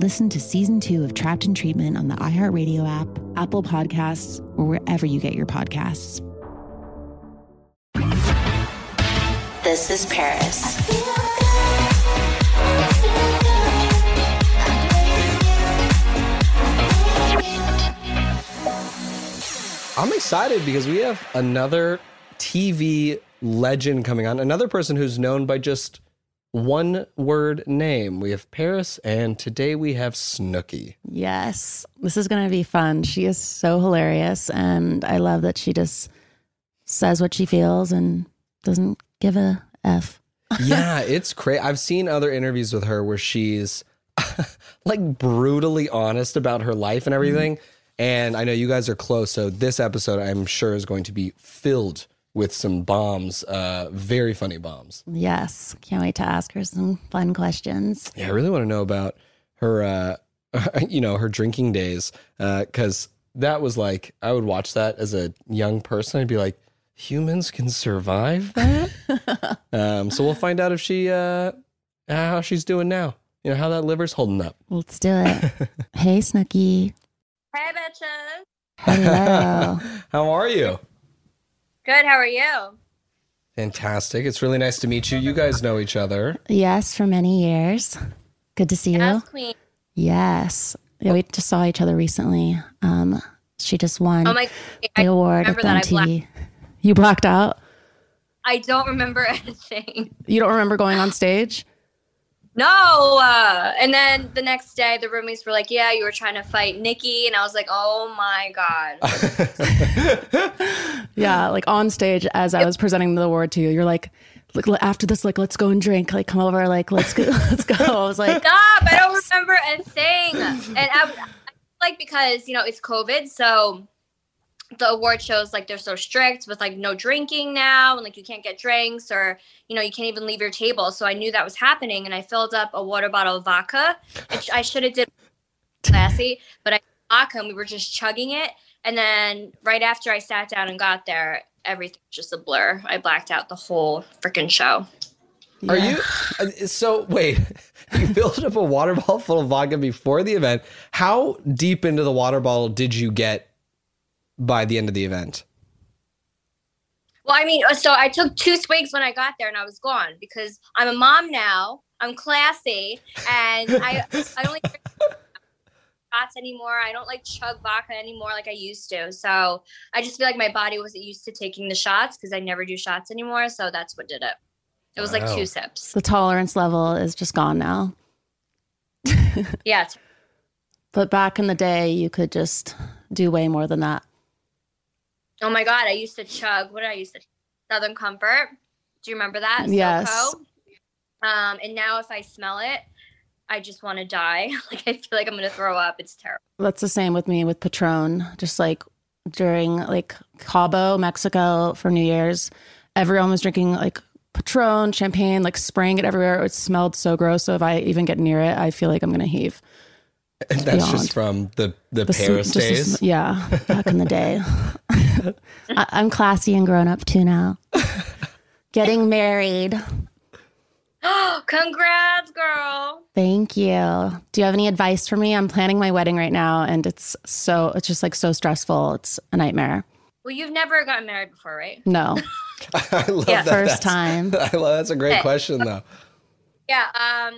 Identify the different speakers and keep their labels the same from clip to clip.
Speaker 1: Listen to season two of Trapped in Treatment on the iHeartRadio app, Apple Podcasts, or wherever you get your podcasts.
Speaker 2: This is Paris.
Speaker 3: I'm excited because we have another TV legend coming on, another person who's known by just one word name. We have Paris, and today we have Snooki.
Speaker 1: Yes, this is going to be fun. She is so hilarious, and I love that she just says what she feels and doesn't give a F.
Speaker 3: yeah, it's crazy. I've seen other interviews with her where she's like brutally honest about her life and everything. Mm-hmm. And I know you guys are close, so this episode I'm sure is going to be filled with some bombs, uh, very funny bombs.
Speaker 1: Yes, can't wait to ask her some fun questions.
Speaker 3: Yeah, I really want to know about her, uh, you know, her drinking days, because uh, that was like I would watch that as a young person. I'd be like, humans can survive that. um, so we'll find out if she, uh, how she's doing now. You know how that liver's holding up.
Speaker 1: Let's do it. hey, Snooki.
Speaker 4: Hey, bitches.
Speaker 1: Hello.
Speaker 3: How are you?
Speaker 4: Good. How are you?
Speaker 3: Fantastic. It's really nice to meet you. You guys know each other.
Speaker 1: Yes, for many years. Good to see
Speaker 4: yes,
Speaker 1: you.
Speaker 4: Queen.
Speaker 1: Yes. Yeah, we just saw each other recently. Um, she just won
Speaker 4: oh my,
Speaker 1: the award at the MTV. You blacked out?
Speaker 4: I don't remember anything.
Speaker 1: You don't remember going on stage?
Speaker 4: No. Uh, and then the next day, the roomies were like, "Yeah, you were trying to fight Nikki," and I was like, "Oh my
Speaker 1: god." yeah, like on stage as I was presenting the award to you, you're like, "Like after this, like let's go and drink. Like come over. Like let's go. Let's go." I was like,
Speaker 4: "Stop! I don't remember a thing." And I, I like because you know it's COVID, so the award shows like they're so strict with like no drinking now and like you can't get drinks or you know you can't even leave your table so i knew that was happening and i filled up a water bottle of vodka which i should have did classy but i vodka and we were just chugging it and then right after i sat down and got there everything was just a blur i blacked out the whole freaking show
Speaker 3: yeah. Are you uh, so? Wait, you filled up a water bottle full of vodka before the event. How deep into the water bottle did you get by the end of the event?
Speaker 4: Well, I mean, uh, so I took two swigs when I got there and I was gone because I'm a mom now. I'm classy and I I don't like shots anymore. I don't like chug vodka anymore like I used to. So I just feel like my body wasn't used to taking the shots because I never do shots anymore. So that's what did it. It was wow. like two sips.
Speaker 1: The tolerance level is just gone now.
Speaker 4: yeah.
Speaker 1: But back in the day, you could just do way more than that.
Speaker 4: Oh my god, I used to chug. What did I used to? Southern Comfort. Do you remember that?
Speaker 1: Yes.
Speaker 4: SoCo. Um, and now if I smell it, I just want to die. like I feel like I'm gonna throw up. It's terrible.
Speaker 1: That's the same with me with Patron. Just like during like Cabo, Mexico for New Year's, everyone was drinking like Patron, champagne, like spraying it everywhere. It smelled so gross. So if I even get near it, I feel like I'm gonna heave.
Speaker 3: And that's
Speaker 1: beyond.
Speaker 3: just from the the,
Speaker 1: The
Speaker 3: Paris
Speaker 1: just
Speaker 3: days.
Speaker 1: sm- yeah, back in the day. I- I'm classy and grown up too now. Getting married.
Speaker 4: Oh, congrats, girl.
Speaker 1: Thank you. Do you have any advice for me? I'm planning my wedding right now and it's so it's just like so stressful. It's a nightmare.
Speaker 4: Well, you've never gotten married before, right?
Speaker 1: No.
Speaker 3: I love
Speaker 4: Yeah.
Speaker 3: that.
Speaker 1: First
Speaker 3: That's-
Speaker 1: time.
Speaker 3: I love that's a great
Speaker 4: Okay.
Speaker 3: question though.
Speaker 4: Yeah. Um.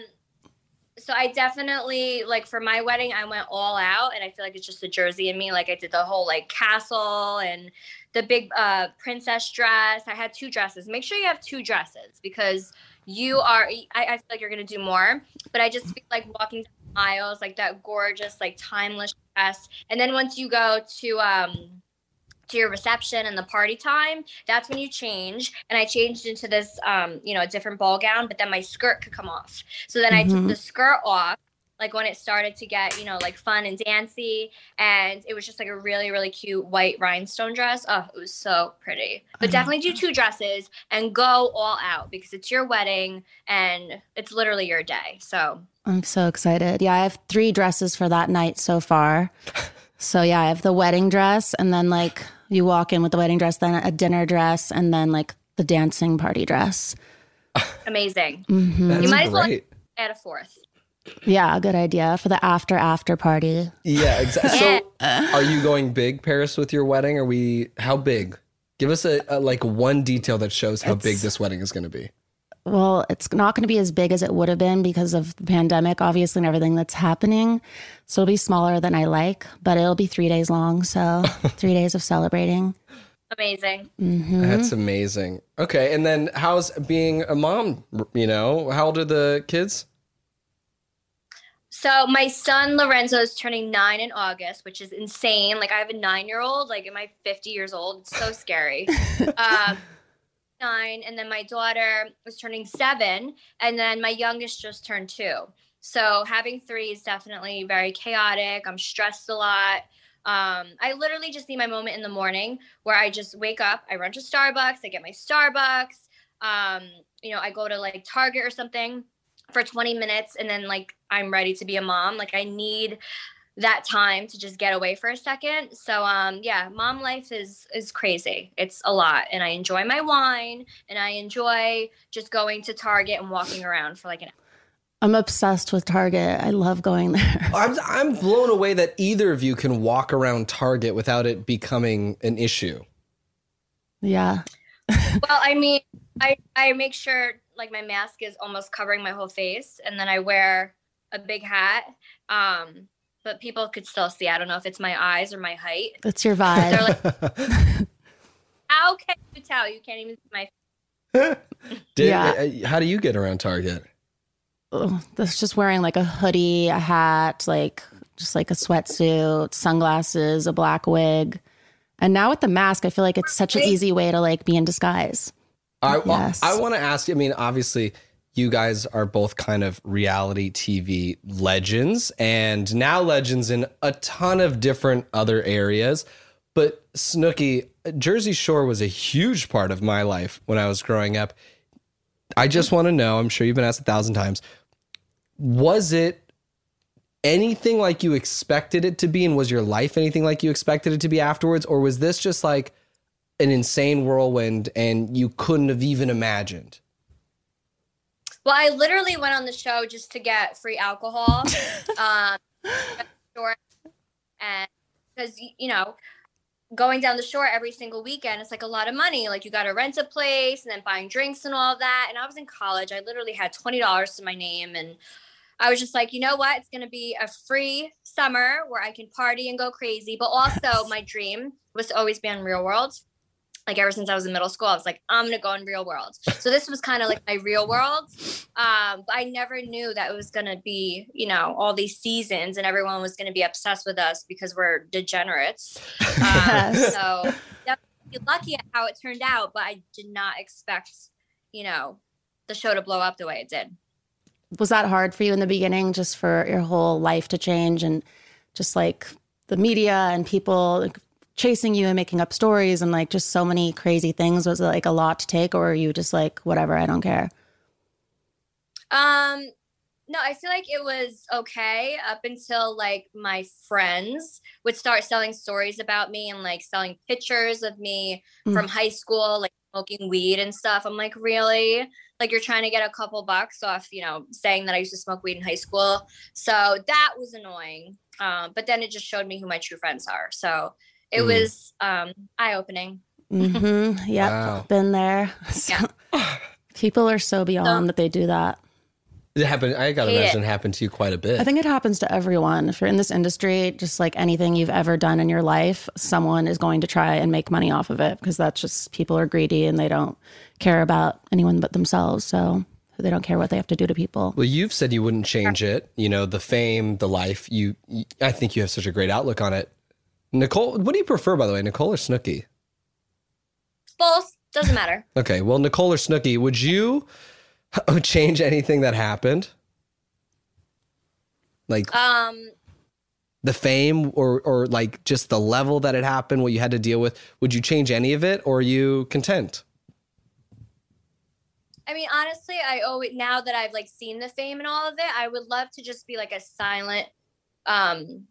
Speaker 4: So I definitely like for my wedding, I went all out, and I feel like it's just a Jersey in me. Like I did the whole like castle and the big uh princess dress. I had two dresses. Make sure you have two dresses because you are. I, I feel like you're gonna do more, but I just feel like walking the aisles, like that gorgeous, like timeless dress, and then once you go to um to your reception and the party time, that's when you change. And I changed into this, um, you know, a different ball gown, but then my skirt could come off. So then I took
Speaker 1: Mhm.
Speaker 4: the skirt off, like when it started to get, you know, like fun and dancy. And it was just like a really, really cute white rhinestone dress. Oh, it was so pretty. But
Speaker 1: I
Speaker 4: definitely do two dresses and go all out because it's your wedding and it's literally your day. So
Speaker 1: I'm so excited. Yeah, I have three dresses for that night so far. So yeah, I have the wedding dress and then like you walk in with the wedding dress, then a dinner dress, and then like the dancing party dress.
Speaker 4: amazing.
Speaker 1: Mhm.
Speaker 3: That's
Speaker 4: you might as well
Speaker 3: great.
Speaker 4: add a fourth.
Speaker 1: Yeah, a good idea for the after after party.
Speaker 3: Yeah, exactly.
Speaker 4: Yeah.
Speaker 3: So, are you going big, Paris, with your wedding? Are we? How big? Give us a, a like one detail that shows how big this wedding is going to be.
Speaker 1: Well, it's not going to be as big as it would have been because of the pandemic, obviously, and everything that's happening. So it'll be smaller than I like, but it'll be three days long. So three days of celebrating.
Speaker 4: Amazing.
Speaker 1: hmm
Speaker 3: That's amazing. Okay, and then how's being a mom? You know, how old are the kids?
Speaker 4: So my son Lorenzo is turning nine in August, which is insane. Like I have a nine-year-old. Like, am I fifty years old? It's so scary. um, nine, and then my daughter was turning seven, and then my youngest just turned two. So having three is definitely very chaotic. I'm stressed a lot. Um, I literally just need my moment in the morning where I just wake up, I run to Starbucks, I get my Starbucks. Um, you know, I go to like Target or something for 20 minutes and then like I'm ready to be a mom. Like I need that time to just get away for a second. So um yeah, mom life is is crazy. It's a lot and I enjoy my wine and I enjoy just going to Target and walking around for like an
Speaker 1: I'm obsessed with Target. I love going there.
Speaker 3: I'm I'm blown away that either of you can walk around Target without it becoming an issue.
Speaker 1: Yeah.
Speaker 4: well, I mean, I I make sure like my mask is almost covering my whole face, and then I wear a big hat. Um, but people could still see. I don't know if it's my eyes or my height.
Speaker 1: That's your
Speaker 4: They're
Speaker 1: vibe.
Speaker 4: like, how can you tell? You can't even see my.
Speaker 3: Did-
Speaker 1: Yeah.
Speaker 3: uh, How do you get around Target?
Speaker 1: Ugh, that's just wearing like a hoodie, a hat, like just like a sweatsuit, sunglasses, a black wig. And now with the mask, I feel like it's such an easy way to like be in disguise.
Speaker 3: I,
Speaker 1: Yes.
Speaker 3: I want to ask you. I mean, obviously, you guys are both kind of reality TV legends, and now legends in a ton of different other areas. But Snooki, Jersey Shore was a huge part of my life when I was growing up. I just want to know. I'm sure you've been asked a thousand times. Was it anything like you expected it to be, and was your life anything like you expected it to be afterwards, or was this just like an insane whirlwind and you couldn't have even imagined?
Speaker 4: Well, I literally went on the show just to get free alcohol. um, and because you know, going down the shore every single weekend, it's like a lot of money. Like you got to rent a place and then buying drinks and all that. And I was in college. I literally had twenty dollars to my name, and I was just like, you know what? It's gonna be a free summer where I can party and go crazy. But also, my dream was to always be on Real World. Like ever since I was in middle school, I was like, I'm gonna go in real world. So this was kind of like my real world. Um, but I never knew that it was gonna be, you know, all these seasons and everyone was gonna be obsessed with us because we're degenerates. Um, so definitely lucky at how it turned out, but I did not expect, you know, the show to blow up the way it did.
Speaker 1: Was that hard for you in the beginning, just for your whole life to change and just like the media and people like, chasing you and making up stories and like just so many crazy things? Was it like a lot to take, or are you just like, whatever, I don't care?
Speaker 4: Um, no, I feel like it was okay up until like my friends would start selling stories about me and like selling pictures of me
Speaker 1: Mm.
Speaker 4: from high school, like smoking weed and stuff. I'm like, really? Like you're trying to get a couple bucks off, you know, saying that I used to smoke weed in high school. So that was annoying. Um, but then it just showed me who my true friends are. So it
Speaker 3: Mm.
Speaker 4: was um eye opening.
Speaker 1: Mm-hmm. Yep,
Speaker 3: Wow.
Speaker 1: been there. So, people are so beyond that they do that.
Speaker 3: It happened. I gotta imagine it happened to you quite a bit.
Speaker 1: I think it happens to everyone. If you're in this industry, just like anything you've ever done in your life, someone is going to try and make money off of it because that's just people are greedy and they don't care about anyone but themselves. So they don't care what they have to do to people.
Speaker 3: Well, you've said you wouldn't change it. You know, the fame, the life. You, you- I think you have such a great outlook on it. Nicole, what do you prefer, by the way, Nicole or Snooki?
Speaker 4: Both doesn't matter.
Speaker 3: Okay, well, Nicole or Snooki, would you change anything that happened? Like
Speaker 4: Um,
Speaker 3: the fame or or like just the level that it happened, what you had to deal with? Would you change any of it or are you content?
Speaker 4: I mean, honestly, I owe it now that I've like seen the fame and all of it. I would love to just be like a silent, um,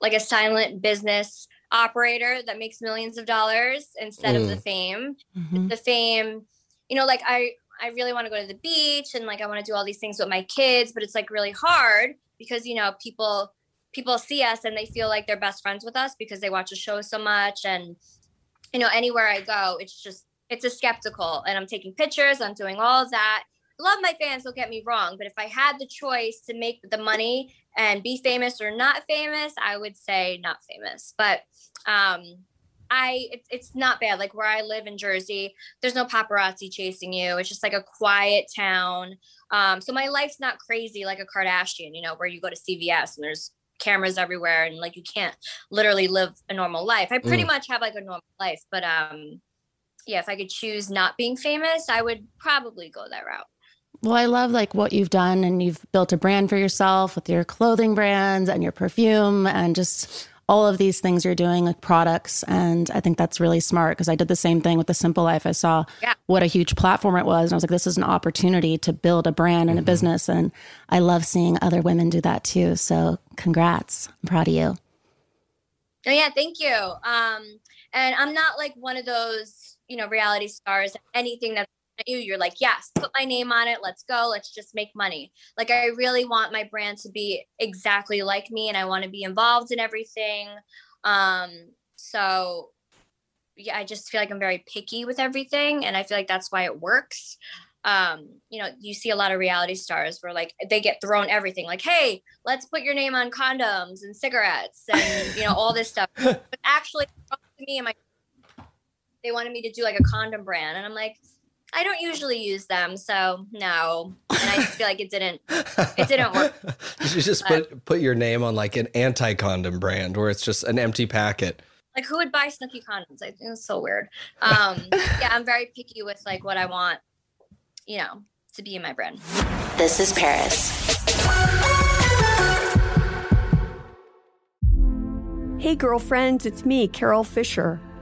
Speaker 4: like a silent business operator that makes millions of dollars instead of the
Speaker 1: Mm.
Speaker 4: fame.
Speaker 1: Mhm.
Speaker 4: The fame, you know, like I, I really want to go to the beach and like I want to do all these things with my kids, but it's like really hard because you know people people see us and they feel like they're best friends with us because they watch the show so much and you know anywhere i go it's just it's a skeptical and i'm taking pictures i'm doing all of that love my fans don't get me wrong but if i had the choice to make the money and be famous or not famous i would say not famous but um i it's, it's not bad like where i live in jersey there's no paparazzi chasing you it's just like a quiet town um so my life's not crazy like a kardashian you know where you go to cvs and there's cameras everywhere and like you can't literally live a normal life. I pretty
Speaker 3: Mm.
Speaker 4: much have like a normal life, but um yeah, if I could choose not being famous, I would probably go that route.
Speaker 1: Well, I love like what you've done and you've built a brand for yourself with your clothing brands and your perfume and just all of these things you're doing like products and I think that's really smart because I did the same thing with the Simple Life. I saw
Speaker 4: Yeah.
Speaker 1: what a huge platform it was and I was like this is an opportunity to build a brand and a business and I love seeing other women do that too. So, congrats. I'm proud of you.
Speaker 4: Oh yeah, thank you. Um and I'm not like one of those, you know, reality stars, anything that's at you, you're like, yes, put my name on it. Let's go. Let's just make money. Like I really want my brand to be exactly like me and I want to be involved in everything. Um so yeah, I just feel like I'm very picky with everything and I feel like that's why it works. Um, you know, you see a lot of reality stars where like they get thrown everything, like, hey, let's put your name on condoms and cigarettes and you know, all this stuff. But actually to me and my they wanted me to do like a condom brand and I'm like, I don't usually use them, so no. And I just feel like it didn't it didn't work.
Speaker 3: you should just put put your name on like an anti condom brand where it's just an empty packet.
Speaker 4: Like who would buy Snooki condoms? I think it's so weird. Um yeah, I'm very picky with like what I want, you know, to be in my brand.
Speaker 5: This is Paris.
Speaker 6: Hey, girlfriends, it's me, Carol Fisher.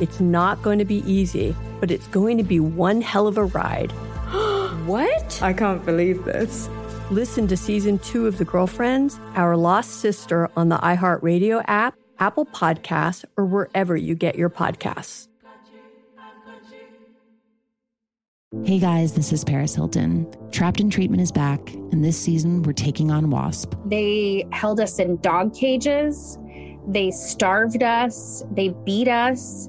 Speaker 6: It's not going to be easy, but it's going to be one hell of a ride.
Speaker 7: what? I can't believe this.
Speaker 6: Listen to season two of The Girlfriends, Our Lost Sister on the iHeartRadio app, Apple Podcasts, or wherever you get your podcasts.
Speaker 2: Hey guys, this is Paris Hilton. Trapped in Treatment is back, and this season we're taking on WASP.
Speaker 8: They held us in dog cages. They starved us. They beat us.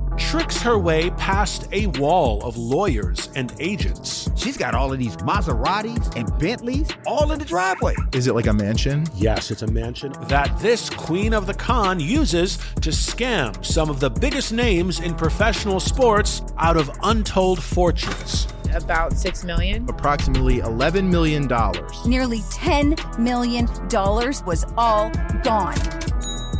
Speaker 9: tricks her way past a wall of lawyers and agents.
Speaker 10: She's got all of these Maseratis and Bentleys all in the driveway.
Speaker 11: Is it like a mansion?
Speaker 9: Yes, it's a mansion that this queen of the con uses to scam some of the biggest names in professional sports out of untold fortunes
Speaker 12: about six million.
Speaker 11: Approximately eleven million dollars.
Speaker 13: Nearly ten million dollars was all gone.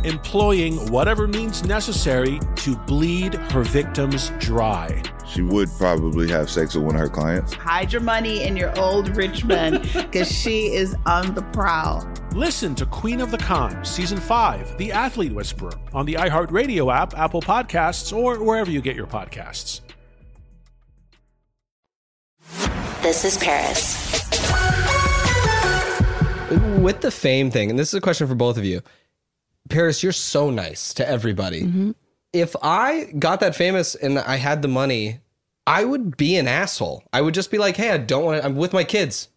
Speaker 9: Employing whatever means necessary to bleed her victims dry.
Speaker 14: She would probably have sex with one of her clients.
Speaker 15: Hide your money in your old rich man because she is on the prowl.
Speaker 9: Listen to Queen of the Con, Season 5, The Athlete Whisperer, on the iHeartRadio app, Apple Podcasts, or wherever you get your podcasts.
Speaker 5: This is Paris.
Speaker 3: With the fame thing, and this is a question for both of you. Paris, you're so nice to everybody.
Speaker 1: Mm-hmm.
Speaker 3: If I got that famous and I had the money, I would be an asshole. I would just be like, "Hey, I don't want to. I'm with my kids.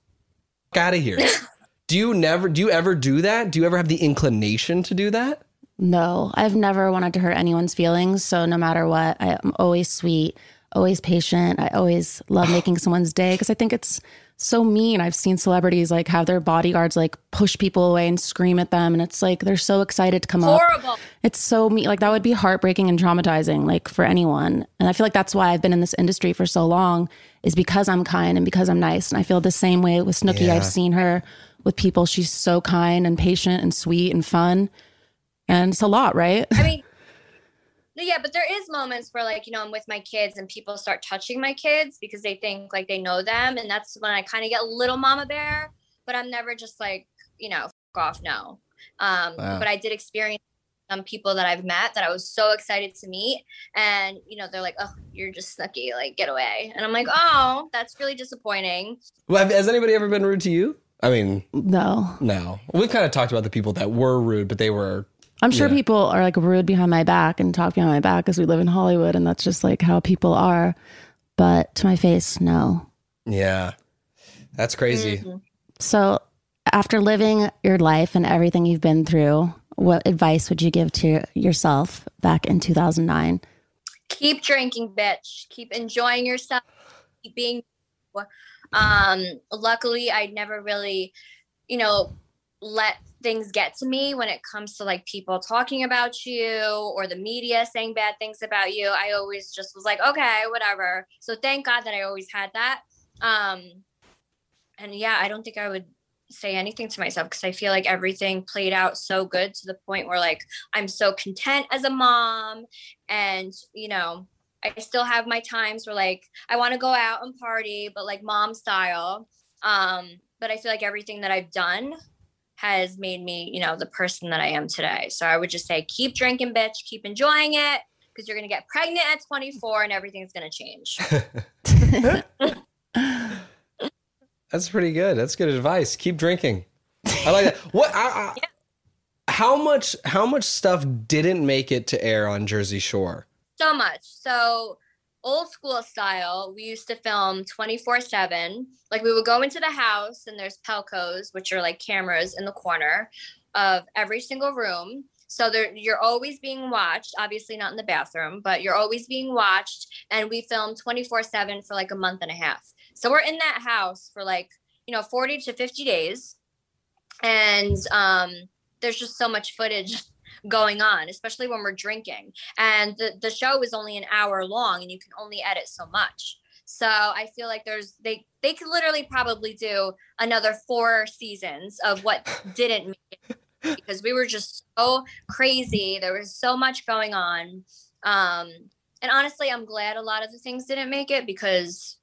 Speaker 3: Out of here." do you never? Do you ever do that? Do you ever have the inclination to do that?
Speaker 1: No, I've never wanted to hurt anyone's feelings. So no matter what, I am always sweet always patient. I always love making someone's day because I think it's so mean. I've seen celebrities like have their bodyguards like push people away and scream at them. And it's like they're so excited to come
Speaker 4: Horrible.
Speaker 1: up. It's so mean. Like that would be heartbreaking and traumatizing, like for anyone. And I feel like that's why I've been in this industry for so long, is because I'm kind and because I'm nice. And I feel the same way with Snooki.
Speaker 3: Yeah.
Speaker 1: I've seen her with people. She's so kind and patient and sweet and fun. And it's a lot, right?
Speaker 4: I mean, No, yeah, but there is moments where like, you know, I'm with my kids and people start touching my kids because they think like they know them. And that's when I kind of get a little mama bear, but I'm never just like, you know, fuck off, no. Um,
Speaker 16: Wow.
Speaker 4: but I did experience some people that I've met that I was so excited to meet. And, you know, they're like, oh, you're just Snooki, like get away. And I'm like, oh, that's really disappointing.
Speaker 3: Well, have- has anybody ever been rude to you? I mean,
Speaker 1: No.
Speaker 3: no. We've kind of talked about the people that were rude, but they were.
Speaker 1: I'm sure
Speaker 3: Yeah.
Speaker 1: people are like rude behind my back and talk behind my back because we live in Hollywood and that's just like how people are. But to my face, no.
Speaker 3: Yeah, that's crazy.
Speaker 1: So, after living your life and everything you've been through, what advice would you give to yourself back in 2009?
Speaker 4: keep drinking bitch keep enjoying yourself keep being um luckily i never really you know let things get to me when it comes to like people talking about you or the media saying bad things about you. I always just was like okay whatever. So thank god that i always had that. Um and yeah i don't think i would say anything to myself because i feel like everything played out so good to the point where like i'm so content as a mom. And you know i still have my times where like i want to go out and party but like mom style. Um but i feel like everything that i've done has made me you know the person that i am today so i would just say keep drinking bitch keep enjoying it because you're going to get pregnant at 24 and everything's going to change
Speaker 3: That's pretty good. That's good advice. Keep drinking. I like that. What? I, I, How much? How much stuff didn't make it to air on Jersey Shore?
Speaker 4: so much. So old school style, we used to film 24 7. Like we would go into the house and there's Pelcos, which are like cameras in the corner of every single room. So there, you're always being watched, obviously not in the bathroom, but you're always being watched. And we filmed 24 7 for like a month and a half. So we're in that house for like, you know, 40 to 50 days. And um, there's just so much footage going on, especially when we're drinking. And the, the show is only an hour long and you can only edit so much. So I feel like there's they they could literally probably do another four seasons of what didn't make it because we were just so crazy. There was so much going on. Um and honestly, I'm glad a lot of the things didn't make it because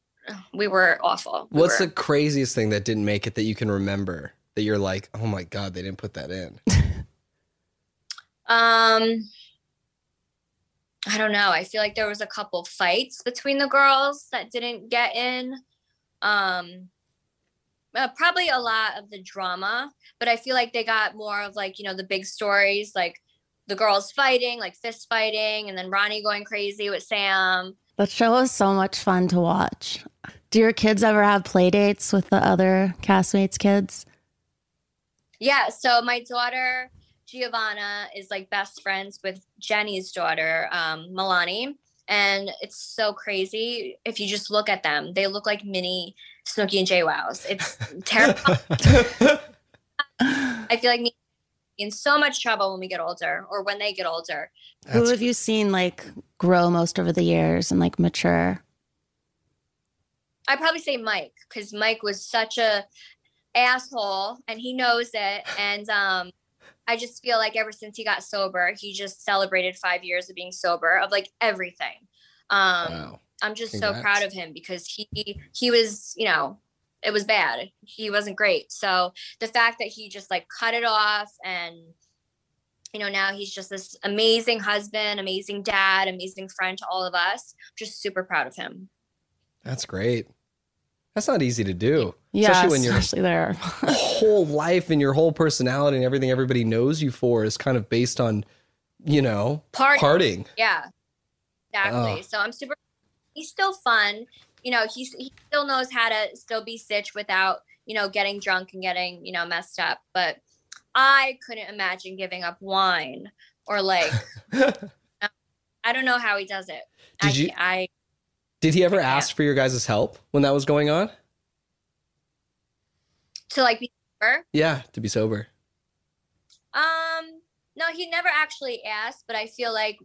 Speaker 4: we were awful. We
Speaker 3: What's
Speaker 4: were-
Speaker 3: the craziest thing that didn't make it that you can remember? That you're like, oh my god, they didn't put that in.
Speaker 4: Um, I don't know. I feel like there was a couple fights between the girls that didn't get in. Um, uh, probably a lot of the drama, but I feel like they got more of like you know the big stories, like the girls fighting, like fist fighting, and then Ronnie going crazy with Sam.
Speaker 1: That show was so much fun to watch. Do your kids ever have play dates with the other castmates' kids?
Speaker 4: Yeah, so my daughter Giovanna is like best friends with Jenny's daughter, um, Milani. And it's so crazy. If you just look at them, they look like mini Snooki and JWowws. It's terrible. I feel like me in so much trouble when we get older or when they get older.
Speaker 1: Who have you seen like grow most over the years and like mature?
Speaker 4: I'd probably say Mike because Mike was such a asshole and he knows it. And um, I just feel like ever since he got sober, he just celebrated five years of being sober of like everything. Um, I'm just so proud of him because he he was, you know, it was bad. He wasn't great. So the fact that he just like cut it off and you know now he's just this amazing husband, amazing dad, amazing friend to all of us. Just super proud of him.
Speaker 3: That's great. That's not easy to do.
Speaker 1: Yeah,
Speaker 3: especially when your
Speaker 1: especially there.
Speaker 3: whole life and your whole personality and everything everybody knows you for is kind of based on, you know,
Speaker 4: Party.
Speaker 3: partying.
Speaker 4: Yeah, exactly.
Speaker 3: Oh.
Speaker 4: So I'm super. He's still fun. You know, he's he still knows how to still be Sitch without you know getting drunk and getting you know messed up. But I couldn't imagine giving up wine or like. I don't know how he does it.
Speaker 3: Did
Speaker 4: I,
Speaker 3: you-
Speaker 4: I
Speaker 3: Did he ever ask for your guys' help when that was going on?
Speaker 4: to like be sober.
Speaker 3: Yeah, to be sober.
Speaker 4: Um, no, he never actually asked, but I feel like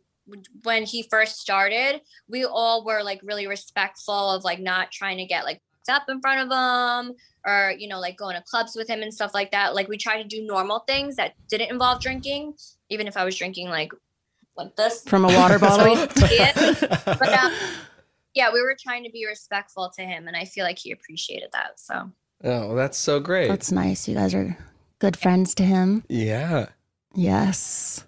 Speaker 4: when he first started, we all were like really respectful of like not trying to get like up in front of him or you know like going to clubs with him and stuff like that. Like we tried to do normal things that didn't involve drinking, even if I was drinking like like this
Speaker 1: From a water bottle?
Speaker 4: he didn't see it. But um, yeah, we were trying to be respectful to him, and I feel like he appreciated that. So
Speaker 3: Oh, that's so great.
Speaker 1: That's nice. You guys are good friends to him.
Speaker 3: yeah.
Speaker 1: Yes.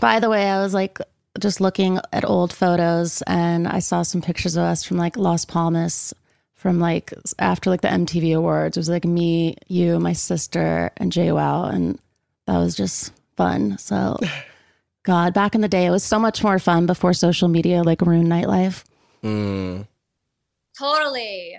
Speaker 1: By the way, I was like just looking at old photos and I saw some pictures of us from like Las Palmas from like after like the MTV awards. It was like me, you, my sister, and JWoww. And that was just fun. So God, back in the day, it was so much more fun before social media like ruined nightlife.
Speaker 3: Mm.
Speaker 4: totally.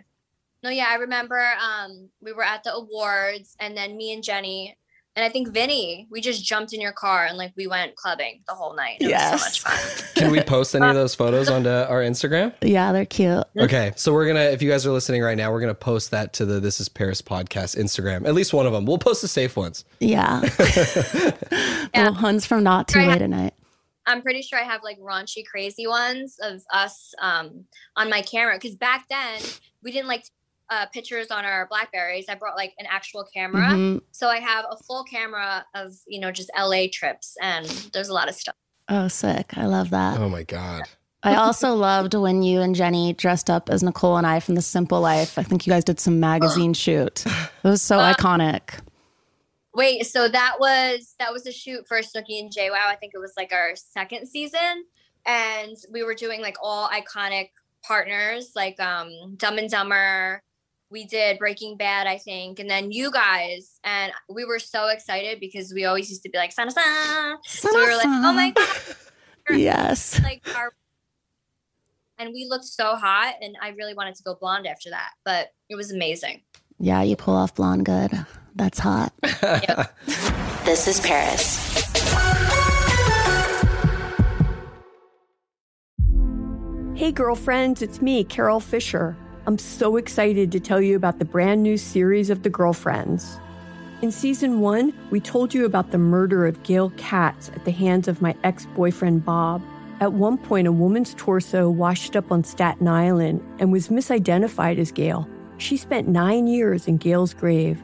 Speaker 4: No, yeah, I remember um, we were at the awards, and then me and Jenny, and I think Vinny, we just jumped in your car and like we went clubbing the whole night. It was so much fun.
Speaker 3: Can we post any of those photos onto our Instagram?
Speaker 1: Yeah, they're cute.
Speaker 3: Okay, so we're gonna. If you guys are listening right now, we're gonna post that to the This Is Paris podcast Instagram. At least one of them. We'll post the safe ones.
Speaker 1: Yeah. Little Huns from not too late at night.
Speaker 4: I'm pretty sure I have like raunchy, crazy ones of us um, on my camera. Because back then we didn't like uh, pictures on our Blackberries. I brought like an actual camera,
Speaker 1: Mhm.
Speaker 4: so I have a full camera of you know just LA trips, and there's a lot of stuff.
Speaker 1: Oh, sick. I love that.
Speaker 3: Oh my god.
Speaker 1: I also loved when you and Jenny dressed up as Nicole and I from The Simple Life. I think you guys did some magazine shoot. It was so
Speaker 4: Uh,
Speaker 1: iconic.
Speaker 4: Wait, so that was that was a shoot for Snooki and JWoww. I think it was like our second season, and we were doing like all iconic partners, like um Dumb and Dumber. We did Breaking Bad, I think, and then you guys, and we were so excited because we always used to be like Sana Sana. So we were like, oh my god,
Speaker 1: Yes.
Speaker 4: like our and we looked so hot, and I really wanted to go blonde after that, but it was amazing.
Speaker 1: Yeah, you pull off blonde good. That's hot.
Speaker 5: This is Paris.
Speaker 16: Hey, girlfriends, it's me, Carol Fisher. I'm so excited to tell you about the brand new series of The Girlfriends. In season one, we told you about the murder of Gail Katz at the hands of my ex boyfriend, Bob. At one point, a woman's torso washed up on Staten Island and was misidentified as Gail. She spent nine years in Gail's grave,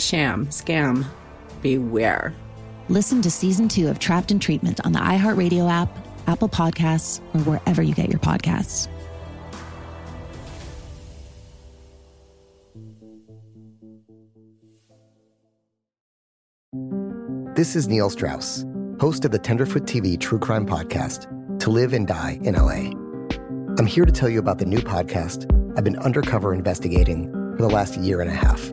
Speaker 17: sham, scam, beware.
Speaker 2: Listen to season two of Trapped in Treatment on the iHeartRadio app, Apple Podcasts, or wherever you get your podcasts.
Speaker 18: This is Neil Strauss, host of the Tenderfoot TV True Crime Podcast, To Live and Die in LA. I'm here to tell you about the new podcast I've been undercover investigating for the last year and a half.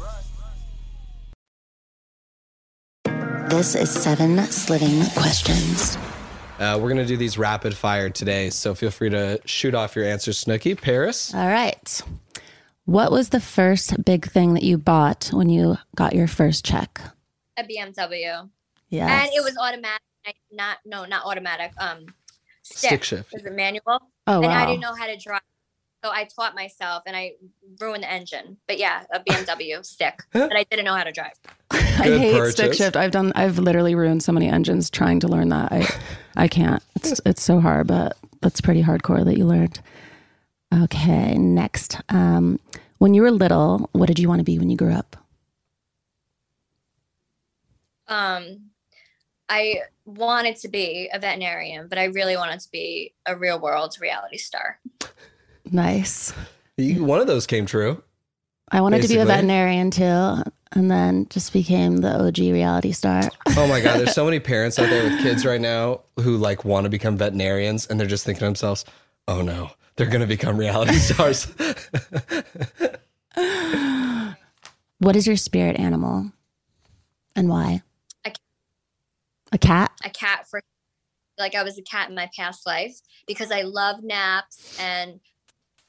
Speaker 2: This is seven sliving questions.
Speaker 3: Uh, we're going to do these rapid fire today, so feel free to shoot off your answers, Snooki. Paris?
Speaker 1: All right. What was the first big thing that you bought when you got your first check?
Speaker 4: A BMW.
Speaker 1: Yeah.
Speaker 4: And it was automatic. Not no, not automatic. Um, stick,
Speaker 3: Stick shift.
Speaker 4: It was a manual.
Speaker 1: Oh,
Speaker 4: And I didn't know how to drive, so I taught myself, and I ruined the engine. But yeah, a BMW stick, but I didn't know how to drive.
Speaker 1: I hate
Speaker 3: purchase.
Speaker 1: stick shift. I've done. I've literally ruined so many engines trying to learn that. I, I can't. It's it's so hard, but that's pretty hardcore that you learned. Okay, next. Um, when you were little, what did you want to be when you grew up?
Speaker 4: Um, I wanted to be a veterinarian, but I really wanted to be a real world reality star.
Speaker 1: Nice.
Speaker 3: You, one of those came true.
Speaker 1: I wanted to be a veterinarian too, and then just became the OG reality star.
Speaker 3: Oh my God, there's so many parents out there with kids right now who like want to become veterinarians and they're just thinking to themselves, oh no, they're going to become reality stars.
Speaker 1: What is your spirit animal, and why?
Speaker 4: A cat.
Speaker 1: A cat.
Speaker 4: a cat for like I was a cat in my past life because I love naps and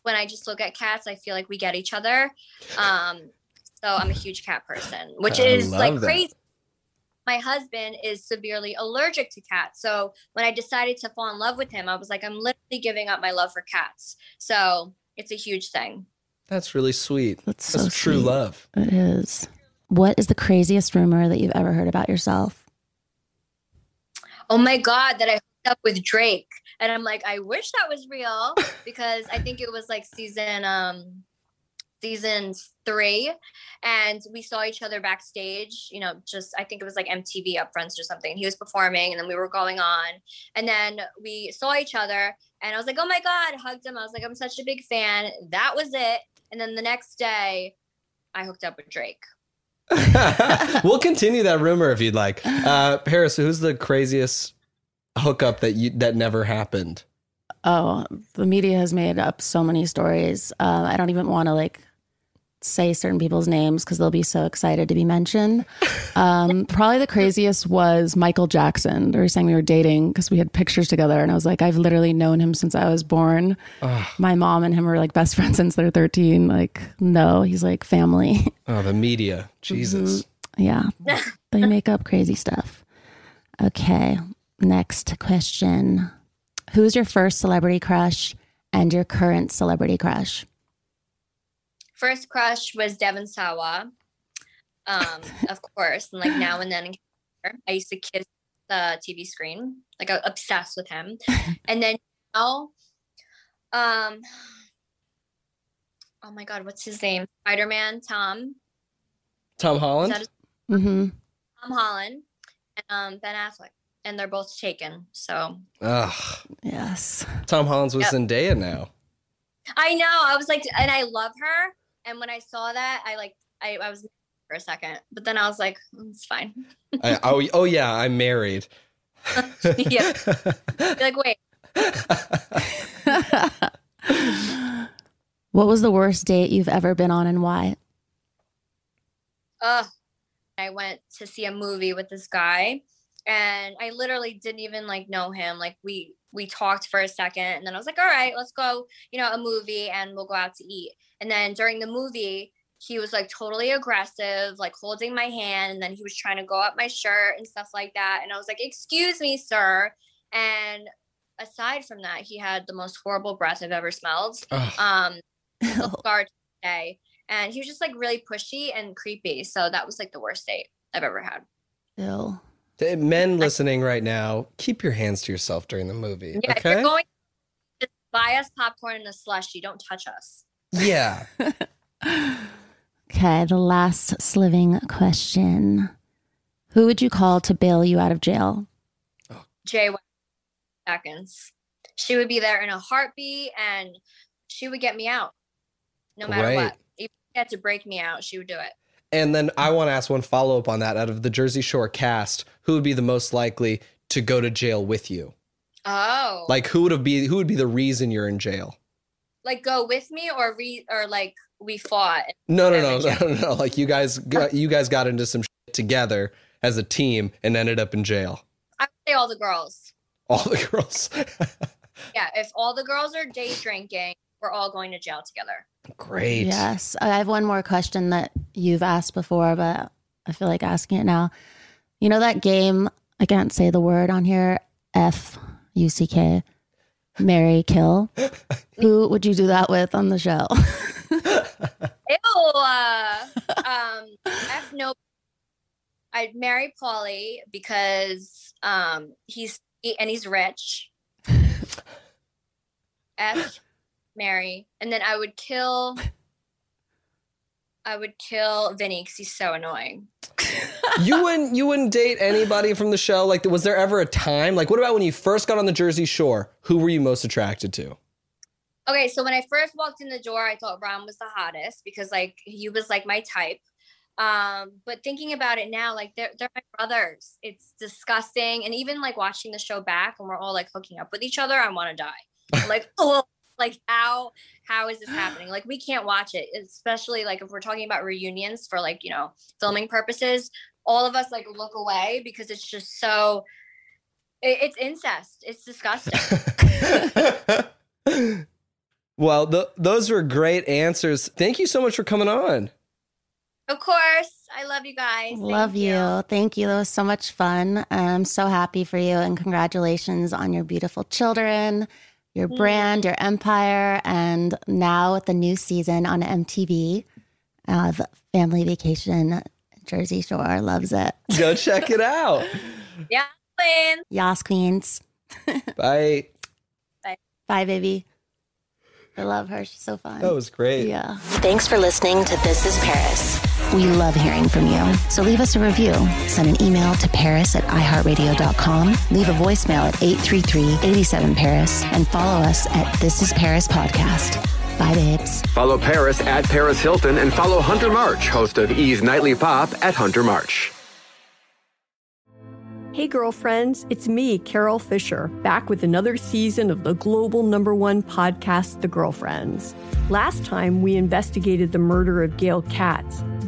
Speaker 4: when I just look at cats I feel like we get each other. Um so I'm a huge cat person, which
Speaker 3: I
Speaker 4: is like
Speaker 3: that.
Speaker 4: crazy. My husband is severely allergic to cats. So when I decided to fall in love with him, I was like I'm literally giving up my love for cats. So it's a huge thing.
Speaker 3: That's really sweet.
Speaker 1: That's
Speaker 3: That's
Speaker 1: so
Speaker 3: true
Speaker 1: sweet.
Speaker 3: love.
Speaker 1: It is. What is the craziest rumor that you've ever heard about yourself?
Speaker 4: oh my god that i hooked up with drake and i'm like i wish that was real because i think it was like season um season three and we saw each other backstage you know just i think it was like mtv upfronts or something he was performing and then we were going on and then we saw each other and i was like oh my god hugged him i was like i'm such a big fan that was it and then the next day i hooked up with drake
Speaker 3: we'll continue that rumor if you'd like. Uh, Paris, who's the craziest hookup that you that never happened?
Speaker 1: Oh, the media has made up so many stories. Uh, I don't even want to like say certain people's names because they'll be so excited to be mentioned. Um, probably the craziest was Michael Jackson. They were saying we were dating because we had pictures together, and I was like, I've literally known him since I was born.
Speaker 3: Ugh.
Speaker 1: My mom and him were like best friends since they're 13. Like, no, he's like family.
Speaker 3: Oh, the media. Jesus.
Speaker 1: Yeah, they make up crazy stuff. Okay, next question. Who's your first celebrity crush and your current celebrity crush?
Speaker 4: first crush was Devon Sawa, um, of course, and like now and then, I used to kiss the TV screen, like I was obsessed with him. and then now, um, oh my god, what's his name? Spider Man Tom.
Speaker 3: Tom Holland.
Speaker 4: that his-
Speaker 1: Mm-hmm.
Speaker 4: Tom Holland and um, Ben Affleck, and they're both taken. So
Speaker 3: Ugh.
Speaker 1: Yes.
Speaker 3: Tom Holland's with
Speaker 4: Yep.
Speaker 3: Zendaya now.
Speaker 4: I know. I was like, and I love her. And when I saw that, I like, I, I was for a second, but then I was like, "Mm, it's fine.
Speaker 3: I, oh, oh yeah, I'm married.
Speaker 4: yeah. You're like, wait,
Speaker 1: What was the worst date you've ever been on and why?
Speaker 4: uh, I went to see a movie with this guy, and I literally didn't even like know him. Like we we talked for a second, and then I was like, all right, let's go, you know, a movie, and we'll go out to eat. And then during the movie, he was like totally aggressive, like holding my hand, and then he was trying to go up my shirt and stuff like that. And I was like, excuse me, sir. And aside from that, he had the most horrible breath I've ever smelled.
Speaker 3: Ugh.
Speaker 4: Um, still scarred day. And he was just like really pushy and creepy. So that was like the worst date I've ever had.
Speaker 1: Ew.
Speaker 3: Hey, Men listening right now, keep your hands to yourself during the movie.
Speaker 4: Yeah, if
Speaker 3: okay.
Speaker 4: you're going, just buy us popcorn and a slushy. Don't touch us.
Speaker 3: yeah.
Speaker 1: Okay, the last sliving question. Who would you call to bail you out of jail? Oh.
Speaker 4: Jay went seconds. She would be there in a heartbeat and she would get me out no matter
Speaker 3: Great.
Speaker 4: what. If she had to break me out, she would do it.
Speaker 3: And then I want to ask one follow up on that. Out of the Jersey Shore cast, who would be the most likely to go to jail with you?
Speaker 4: Oh.
Speaker 3: Like who would have be who would be the reason you're in jail?
Speaker 4: like go with me or re or like we fought.
Speaker 3: No, no, no, no, no, no. Like you guys got you guys got into some shit together as a team and ended up in jail.
Speaker 4: I would say all the girls.
Speaker 3: All the girls.
Speaker 4: Yeah, if all the girls are day drinking, we're all going to jail together.
Speaker 3: Great.
Speaker 1: Yes. I have one more question that you've asked before, but I feel like asking it now. You know that game, I can't say the word on here, F U C K, Mary Kill. Who would you do that with on the show?
Speaker 4: Ew. Uh, um, F no. I'd marry Paulie because um he's he, and he's rich. F Mary, and then I would kill. I would kill Vinny because he's so annoying.
Speaker 3: you wouldn't you wouldn't date anybody from the show? Like was there ever a time? Like what about when you first got on the Jersey Shore? Who were you most attracted to?
Speaker 4: Okay, so when I first walked in the door, I thought Ron was the hottest because like he was like my type. Um, but thinking about it now, like they're they're my brothers. It's disgusting. And even like watching the show back and we're all like hooking up with each other, I want to die. Like, oh like how how is this happening? Like we can't watch it, especially like if we're talking about reunions for like, you know, filming purposes. All of us like look away because it's just so it, it's incest. It's disgusting.
Speaker 3: Well, th- those were great answers. Thank you so much for coming on.
Speaker 4: Of course. I love you guys.
Speaker 1: Love you. Thank you. That was so much fun. I'm so happy for you and congratulations on your beautiful children, your
Speaker 4: Mm.
Speaker 1: brand, your empire, and now with the new season on MTV of Family Vacation Jersey Shore. Loves it.
Speaker 3: Go check it out.
Speaker 4: Yeah, Queen.
Speaker 1: Yas Queens.
Speaker 3: Bye.
Speaker 4: Bye.
Speaker 1: Bye, baby. I love her. She's so fun.
Speaker 3: That was great.
Speaker 1: Yeah.
Speaker 5: Thanks for listening to This is Paris.
Speaker 2: We love hearing from you. So leave us a review. Send an email to paris at iheartradio.com. Leave a voicemail at 833-87-PARIS. And follow us at This is Paris Podcast. Bye, babes.
Speaker 19: Follow Paris at Paris Hilton and follow Hunter March, host of E's Nightly Pop at Hunter March.
Speaker 16: Hey, girlfriends, it's me, Carol Fisher, back with another season of the global number one podcast, The Girlfriends. Last time, we investigated the murder of Gail Katz.